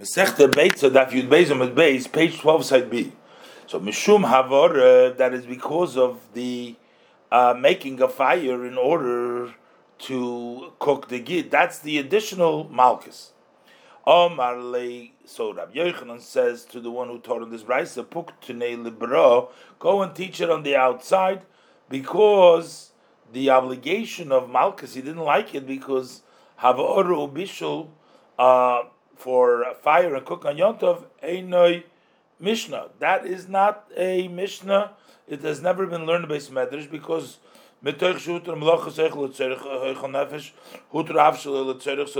Mesechta Beitza Daf Yud Beis Amid Beis, page twelve, side B. So Mishum Havor, uh, that is because of the uh, making a fire in order to cook the gid. That's the additional malchus. Omar Le, so Rabbi Yochanan says to the one who taught him this brisa, Puk Tunei Libro, go and teach it on the outside, because the obligation of malchus, he didn't like it because Havor Ubishul. Uh, for fire and cook on Yontov, Einoi Mishnah. That is not a Mishnah. It has never been learned by Medrash because uh, so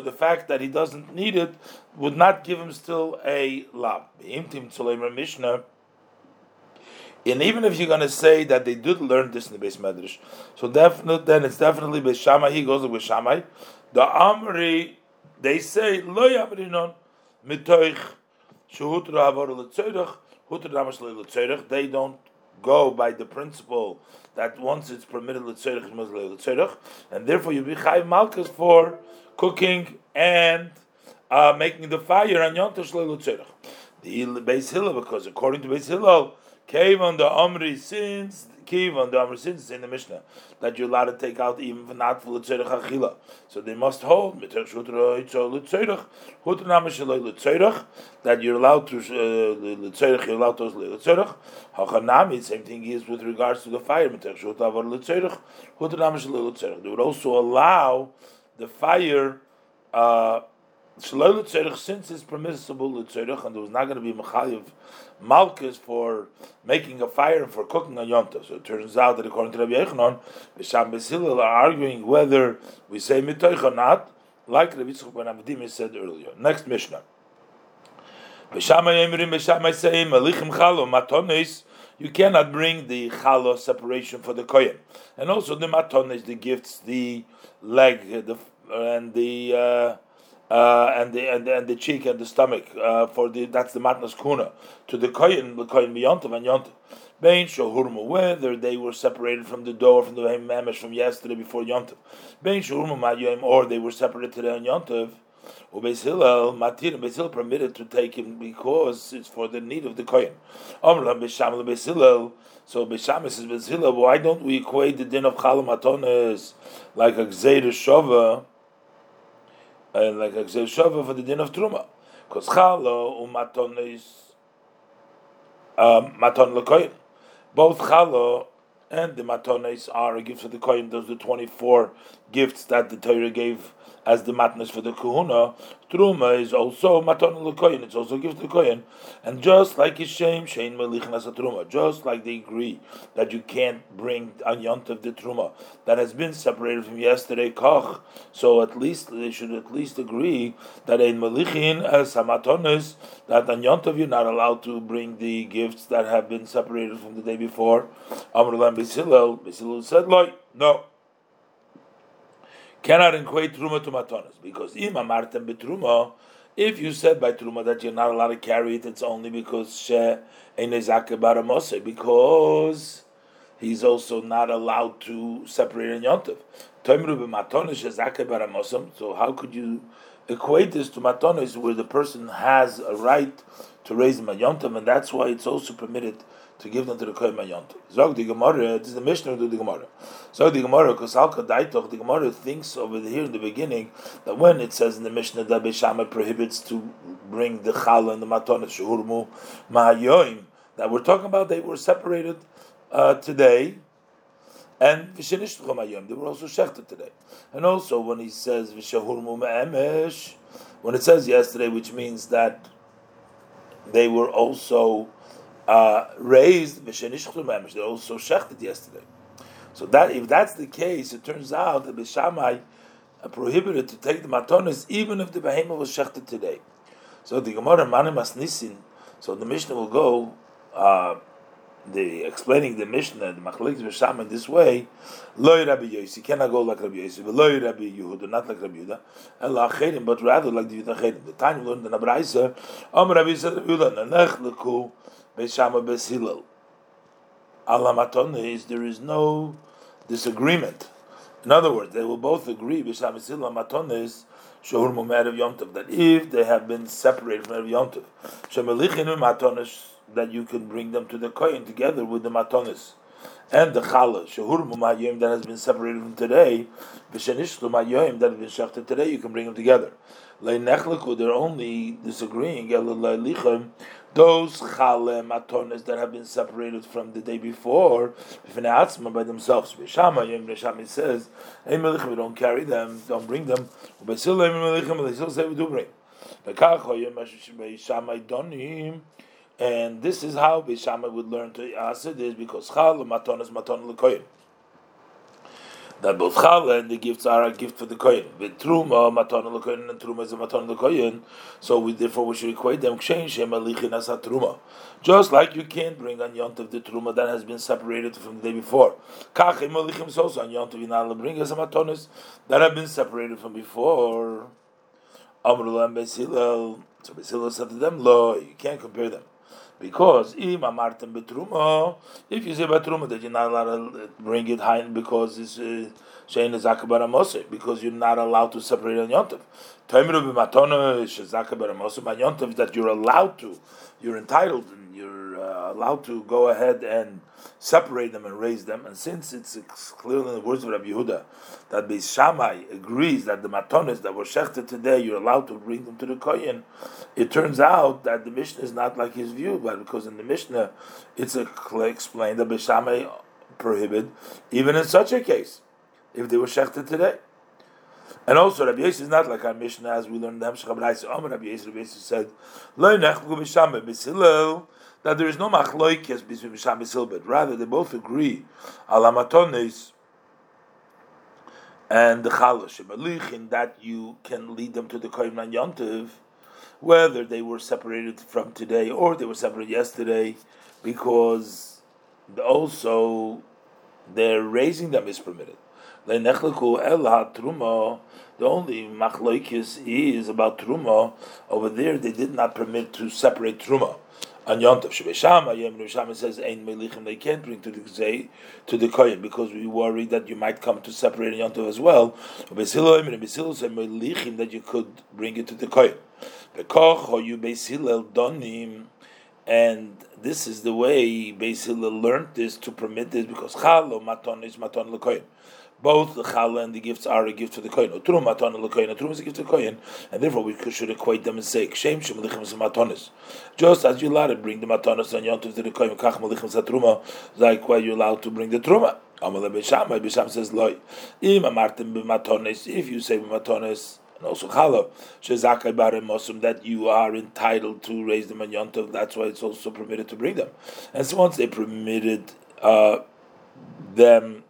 the fact that he doesn't need it would not give him still a lab. Mishnah. And even if you're going to say that they did learn this in the base medrash, so definitely then it's definitely Beishamai. He goes with Beishamai. The Amri they say lo yavrinon mitoich shehutra havor letzorich hutra damash letzorich. They don't go by the principle that once it's permitted letzorich it must letzorich, and therefore you be chayv malchus for cooking and uh, making the fire on yontash letzorich. The base Hillel, because according to Beis Hillel, came on the Omri since Kiv on the Amr since in the Mishnah that you're allowed to take out even for not for Litzerich Achila. So they must hold that you're allowed to Litzerich, you're allowed to Litzerich. Hachanami, same thing is with regards to the fire. They would also allow the fire. Uh, since it's permissible Litzerich, and there was not going to be Mechayiv Malkus for making a fire and for cooking a yonta. So it turns out that according to Rabbi Yochanan, Bisham Besilil are arguing whether we say mitoich or not, like Rabbi Yitzchak ben Abdim said earlier. Next Mishnah. Bishama Bishama say Malikim Khalom Matonis, you cannot bring the chalo separation for the kohen, and also the matonis, the gifts, the leg, the and the. Uh, uh, and the and the, and the cheek and the stomach uh, for the that's the matnas kuna to the koyin the koyin biyontav and yontav. Bein shohurma whether they were separated from the door from the mamish from yesterday before yontav. Bein shohurma mayoim or they were separated today on yontav. Ubeis Hillel matir Beis permitted to take him because it's for the need of the koyin. Omram b'sham Beis. So Beishamis says Beis. Why don't we equate the din of chalam like a gzeir shova? And like I said, shava for the din of truma, because chalo umaton is um, maton lekoyin. Both chalo and the matones are a gift for the koyin. Those are the twenty-four gifts that the Torah gave as the matnas for the kahuna, truma is also matan lekoyin. It's also gift to koyin, and just like Yishem shein melichnas truma, just like they agree that you can't bring an of the truma that has been separated from yesterday koch. So at least they should at least agree that in melichin as hamatonis that an of you're not allowed to bring the gifts that have been separated from the day before. Amrulam Bisilel, Bisilel said, like no cannot equate truma to matonis because ima martem betruma. If you said by truma that you're not allowed to carry it, it's only because she baramose because he's also not allowed to separate in yontif. So how could you equate this to matonis where the person has a right to raise a yontif, and that's why it's also permitted to give them to the Kohen Mayont. Zog the Gemara, this is the Mishnah of the Gemara. Zog the Gemara, because Alka Daitoch, the Gemara thinks over here in the beginning that when it says in the Mishnah that Beshama prohibits to bring the Chala and the Maton, Shurmu, Mahayoim, that we're talking about they were separated uh, today, and Vishanishtucham they were also shechted today. And also when he says Vishahurmu Ma'emesh, when it says yesterday, which means that they were also uh, raised They're also shechted yesterday. So that if that's the case, it turns out that Bishamai prohibited to take the matonis even if the behemoth was shechted today. So the Gemara Manimas Nisin. So the Mishnah will go. Uh, the explaining the Mishnah, the Machlik B'Sham in this way, Loi Rabbi Yosi cannot go like Rabbi Yosi, but Loi Rabbi Yehuda, not like Rabbi Yehuda, and La but rather like the Yehuda. The time learned in Abraisa, Yisrael Rabbi Yehuda, Nanech Leku, Beishama Besilel. Alamaton is there is no disagreement. In other words, they will both agree Beishama Besilel Maton is Shehurmu Erev Yontiv, that if they have been separated from Yontiv, Shemelichinu Matonis, that you can bring them to the Kohen together with the Matonis. And the Chala, Shehurmu Mayim, that has been separated from today, Vishanishlu Mayim, that has been shechted today, you can bring them together. They're only disagreeing, those chale matones that have been separated from the day before, by themselves. Shama says, "Hey we don't carry them, don't bring them." They still say we do bring. And this is how Bishama would learn to answer this because chal maton is maton lekoyin that both challah and the gifts are a gift for the kohen. With truma, matan lekoyin, and truma is a matan lekoyin. So we therefore we should equate them. Change shem alichin as truma. Just like you can't bring on yontav the truma that has been separated from the day before. Kach im alichim also on you're not bring as a matonis that have been separated from before. Amrul and Besilel. So Besilel said to them, "Lo, you can't compare them." Because im amartem betruma, if you say betruma that you're not allowed to bring it high because it's uh, shein is akabar because you're not allowed to separate on yontav. Toimru b'matona shezakabar amoseh by yontav that you're allowed to, you're entitled and you're uh, allowed to go ahead and separate them and raise them. And since it's clearly in the words of Rabbi Yehuda that Beis Shammai agrees that the matonis that were shechted today, you're allowed to bring them to the kohen, it turns out that the Mishnah is not like his view, but because in the Mishnah it's explained that Beis Shammai prohibit even in such a case if they were shechted today. And also, Rabbi Yosef is not like our Mishnah as we learned in the Hemshech Rabbi Rabbi Yosef said, "Lo nechlu b'shamay b'silel." That there is no machloikes between Misham and Silbet. Rather, they both agree alamatones and the chalosh that you can lead them to the and yontiv, whether they were separated from today or they were separated yesterday, because also their raising them is permitted. The only machloikis is about truma. Over there, they did not permit to separate truma on Yontav Shebeshama, Yem Shama says Ein Melichem they can't bring to the Gzei to the because we worry that you might come to separate Yontav as well. Besilo and Besilo say Melichem that you could bring it to the Kohen. Bekoch or you Besilel Donim and this is the way Besilel learned this to permit this because Chalo Maton is Maton Lekohen both the challah and the gifts are a gift to the kohen. Truma matan lekohen. Truma is a gift to the kohen, and therefore we should equate them and say kshem shem lichem matonis. Just as you're allowed to bring the matonis and yontiv to the kohen, kach malichem truma. Like why you're allowed to bring the truma. Amal b'shamay b'sham says loy. Im amartim b'matonis. If you say b'matonis. And also challah, shezakai barim mosum, that you are entitled to raise them on yontiv. That's why it's also permitted to bring them. And so once they permitted uh, them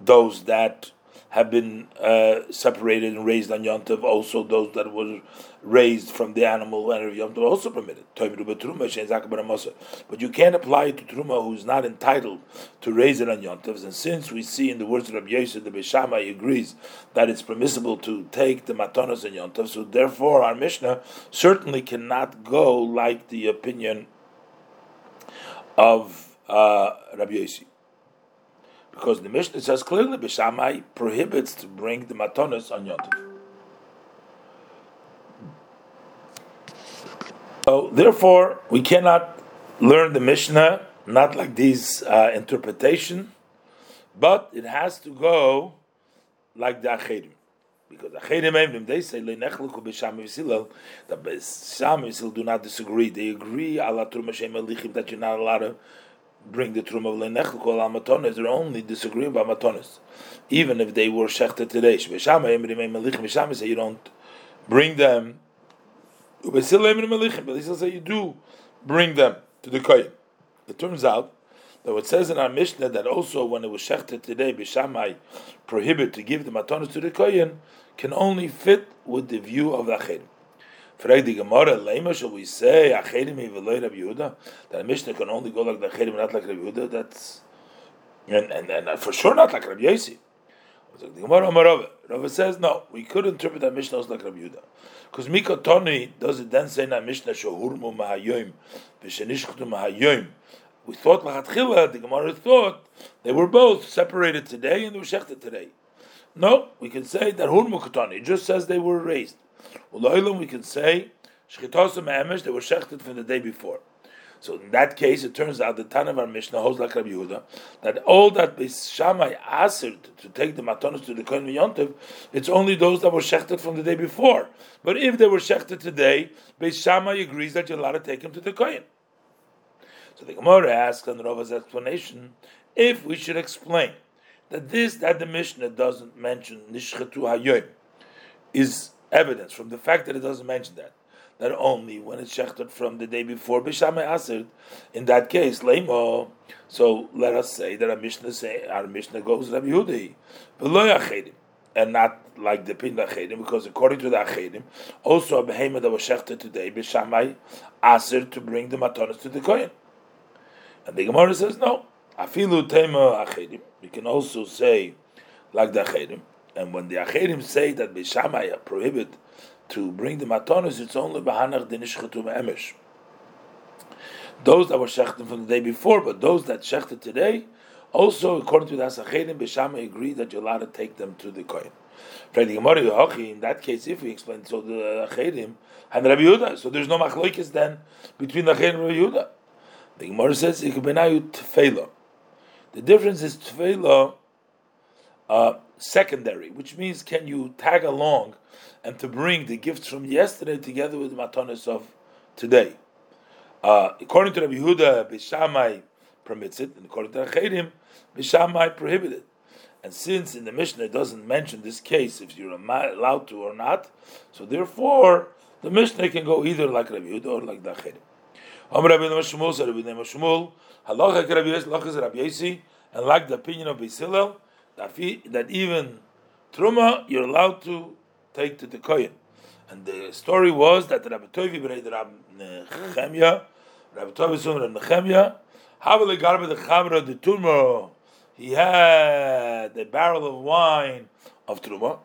those that have been uh, separated and raised on Yontav, also those that were raised from the animal and Yontav also permitted. But you can't apply it to Truma who's not entitled to raise it on Yontav. And since we see in the words of Rabbi Yosef, the Beishamai agrees that it's permissible to take the Matonas and Yontav, so therefore our Mishnah certainly cannot go like the opinion of uh, Rabbi Yosef because the Mishnah says clearly Bishamai prohibits to bring the matonis on Yom So therefore, we cannot learn the Mishnah not like this uh, interpretation, but it has to go like the Achedim. Because the Achedim they say Leinechluku b'Sham that do not disagree. They agree Allah Turma that you're not allowed to bring the truma of lenechel kol amatonis. They're only disagreeing about matonis, even if they were shechted today. Shveshama emri melich mishama say you don't bring them. Ubesil emri melichim, but he say you do bring them to the kohen. It turns out that what says in our Mishnah that also when it was shechted today, Bishamai prohibit to give the matonis to the kohen can only fit with the view of the achedim. Frag the Gemara, Lema, shall we say, Achedim Yiveloi Rabbi Yehuda? That a Mishnah can only go like the Achedim, not like Rabbi Yehuda? That's, and, and, and for sure not like Rabbi Yossi. The Gemara Amarava. Rava says, no, we could interpret that Mishnah as like Rabbi Yehuda. Because Mika Toni does it then say in that Mishnah, Shohurmu Mahayoim, Vishenishchtu Mahayoim. We thought, Lachatchila, the Gemara thought, they were both separated today and they were shechted today. No, we can say that hurmu katani. Just says they were raised. We can say shchitosim emesh. They were shechted from the day before. So in that case, it turns out the Tan of our Mishnah holds like Rabbi Yehuda that all that Beis Shammai answered to take the matanos to the Kohen Yontiv, it's only those that were shechted from the day before. But if they were shechted today, Beis Shammai agrees that you're allowed to take him to the Kohen. So the Gemara asks on Rava's explanation if we should explain that this that the Mishnah doesn't mention nishchatu hayoim is evidence from the fact that it doesn't mention that that only when it's shechted from the day before b'shamay aser, in that case leimo. So let us say that our Mishnah say our Mishnah goes Rabbi Yehudi, but and not like the pin achedim, because according to the achedim, also a behemoth that was shechted today b'shamay aser to bring the matonis to the kohen. And the Gemara says no. Afilu tema achedim. We can also say like the achedim. And when the achedim say that b'shamay prohibit to bring the matonis, it's only b'hanach dinishchatu emesh. Those that were shechted from the day before, but those that shechted today, also according to the Asachedim, B'Shama agree that you're allowed to take them to the kohen. In that case, if we explain, so the Achedim and Rabbi Yehuda, so there's no machloikis then between the Achedim and Rabbi Yehuda. The Gemara says. The difference is tefela uh, secondary, which means can you tag along and to bring the gifts from yesterday together with the matanis of today. Uh, according to Rabbi Yehuda, Bishamai permits it, and according to Achedim, Bishamai prohibited. And since in the Mishnah it doesn't mention this case if you're allowed to or not, so therefore the Mishnah can go either like Rabbi Yehuda or like the Achedim. Rabbi Shmuel Rabbi Shmuel, halacha Rabbi Yesi, and like the opinion of Beisilel, that even Truma you're allowed to take to the Kohen. And the story was that Rabbi Tovi b'nei Rabbi Nechemia, Rabbi Tovi son Rabbi Nechemia, Havale Garbe the Chamra the Turma, he had a barrel of wine of Truma.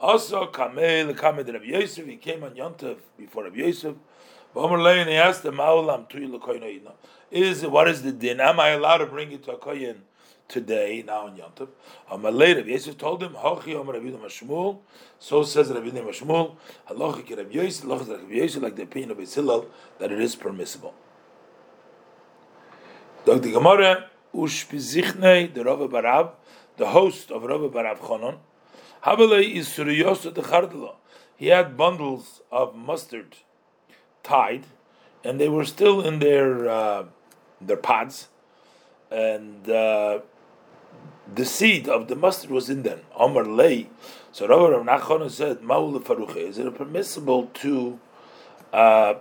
Also, Kamei the Rabbi Yosef, he came on Yontav before Rabbi Yosef. V'omer Lein, he asked the him, Ma'olam Tuy L'koyin Is what is the din? Am I allowed to bring it to a kohen? Today, now in Yom Tov. later, Yosef told him, Hochi Omer Rabbi Mashmul, so says Rabbi Mashmul, Halacha ki Rabbi Yosef, Halacha Rabbi Yosef, like the opinion of Hillel, that it is permissible. Dr. Gemara, Ushpizichnei, the Rabbi Barab, the host of Rabbi Barab Chonon, Habele is Suriyos the Chardala. He had bundles of mustard tied, and they were still in their uh, their pods, and uh, the seed of the mustard was in them. Omar lay. So Rabbi Rav Nachman said, "Maul faruche." Is it permissible to uh,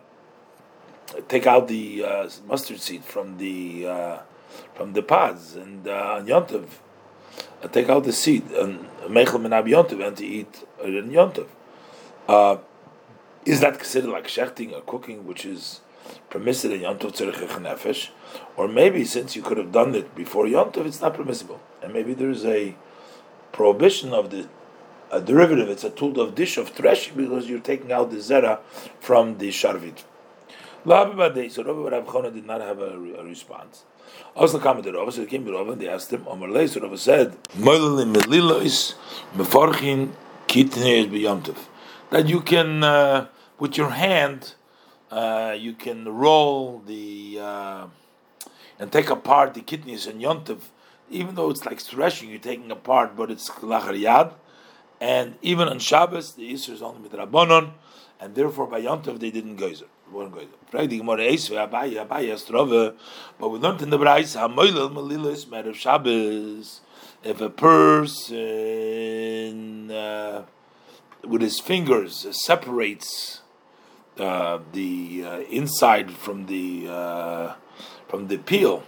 take out the uh, mustard seed from the uh, from the pods and uh, on? Uh, take out the seed and mechel menab yontiv and to eat in yontiv. Uh, is that considered like shechting or cooking, which is permissible in yontiv tzerich nefesh? Or maybe since you could have done it before yontiv, it's not permissible and maybe there's a prohibition of the a derivative. It's a tool of dish of threshing because you're taking out the zera from the sharvit. So Rabbi Rav did not have a, a response. Also commented Rabbi, so they came to Rabbi and they asked him, Omar Lei, so Rabbi said, that you can, uh, with your hand, uh, you can roll the, uh, and take apart the kidneys and yontiv even though it's like threshing, you're taking apart, but it's lachar. And even on Shabbos, the Easter is only midrabanon, and therefore by Yom they didn't geyser. But we learned in the Brais, Hamoilel Malilis, Mer of if a person uh, with his fingers separates uh, the uh, inside from the uh, from the peel,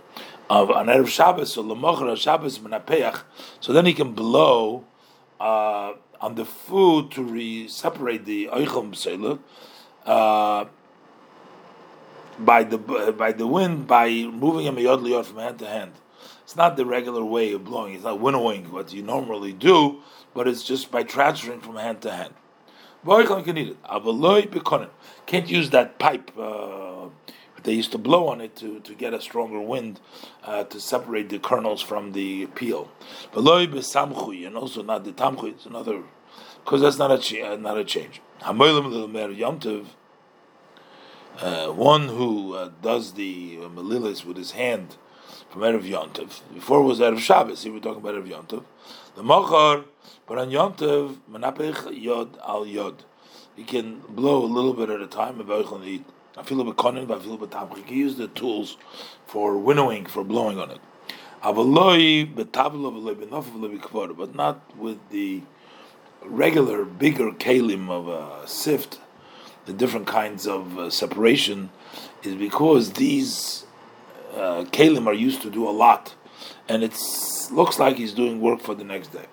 of an Erev Shabbos or Lamochra Shabbos Menapeach, so then he can blow uh, on the food to re- separate the Oichel B'Seilut uh, by the by the wind by moving him yod liyod from hand to hand. It's not the regular way of blowing. It's not winnowing what you normally do, but it's just by transferring from hand to hand. Can't use that pipe. Uh, they used to blow on it to, to get a stronger wind uh, to separate the kernels from the peel. And also not the tamchui, it's another, because that's not a, uh, not a change. Uh, one who uh, does the uh, melilis with his hand from Erev Yontiv. Before it was Erev Shabbos, he was talking about Erev Yontiv. The Machar, but on Yontiv, Manapech Yod al Yod. He can blow a little bit at a time. I feel a bit but I feel a bit tamchik. He can use the tools for winnowing, for blowing on it. But not with the regular, bigger kalim of a sift, the different kinds of uh, separation, is because these uh, kalim are used to do a lot, and it looks like he's doing work for the next day.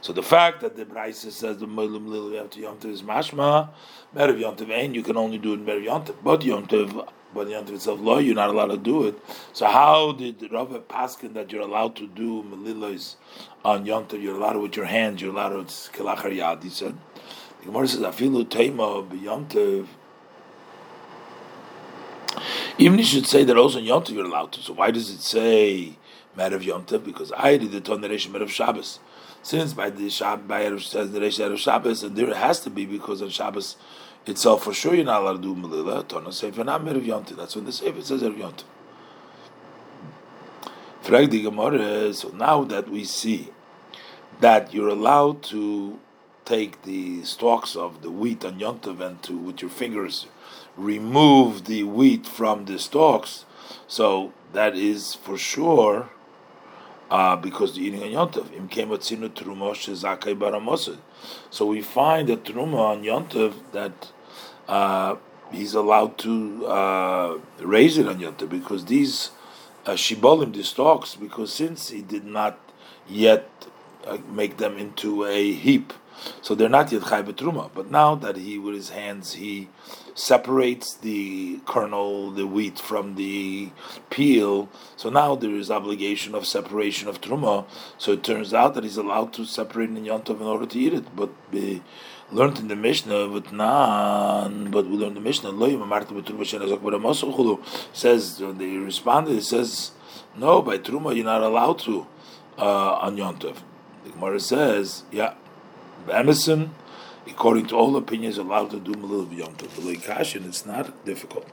So the fact that the Braisa says the Molim Lil to Yom is mashma, Merev Yom Tov you can only do it in Merev Yom but Yom Tov, but Yom itself law, you're not allowed to do it. So how did Rav Paskin that you're allowed to do Melilos on Yom Tov, you're allowed with your hands, you're allowed to, it's Kilachar Yad, he said. The Gemara says, Afilu Teima Yom Tov, even you should say that also in Yom Tov you're allowed to. So why does it say matter of Yom Tov? Because I did the Toneration of Shabbos since by the by says the Reish Erev Shabbos, and there has to be because on Shabbos itself for sure you're not allowed to do Melila. Tona Sefer not Erev Yontif. That's when the Sefer says Erev. Frag the So now that we see that you're allowed to take the stalks of the wheat on Yontif and to with your fingers remove the wheat from the stalks, so that is for sure uh, because the eating on baramosid. So we find that truma on Yontav that uh, he's allowed to uh, raise it on Yontav because these uh, shibolim, these stalks, because since he did not yet uh, make them into a heap, so they're not yet chai betruma. But now that he, with his hands, he separates the kernel, the wheat, from the peel. So now there is obligation of separation of truma. So it turns out that he's allowed to separate in yontov in order to eat it. But we learned in the Mishnah, but nan, but we learned the Mishnah, says they responded. It says no, by truma you're not allowed to uh, on yontov. The Gemara says, yeah. Emerson, according to all opinions, allowed to do Malil Yom Tov. It's not difficult.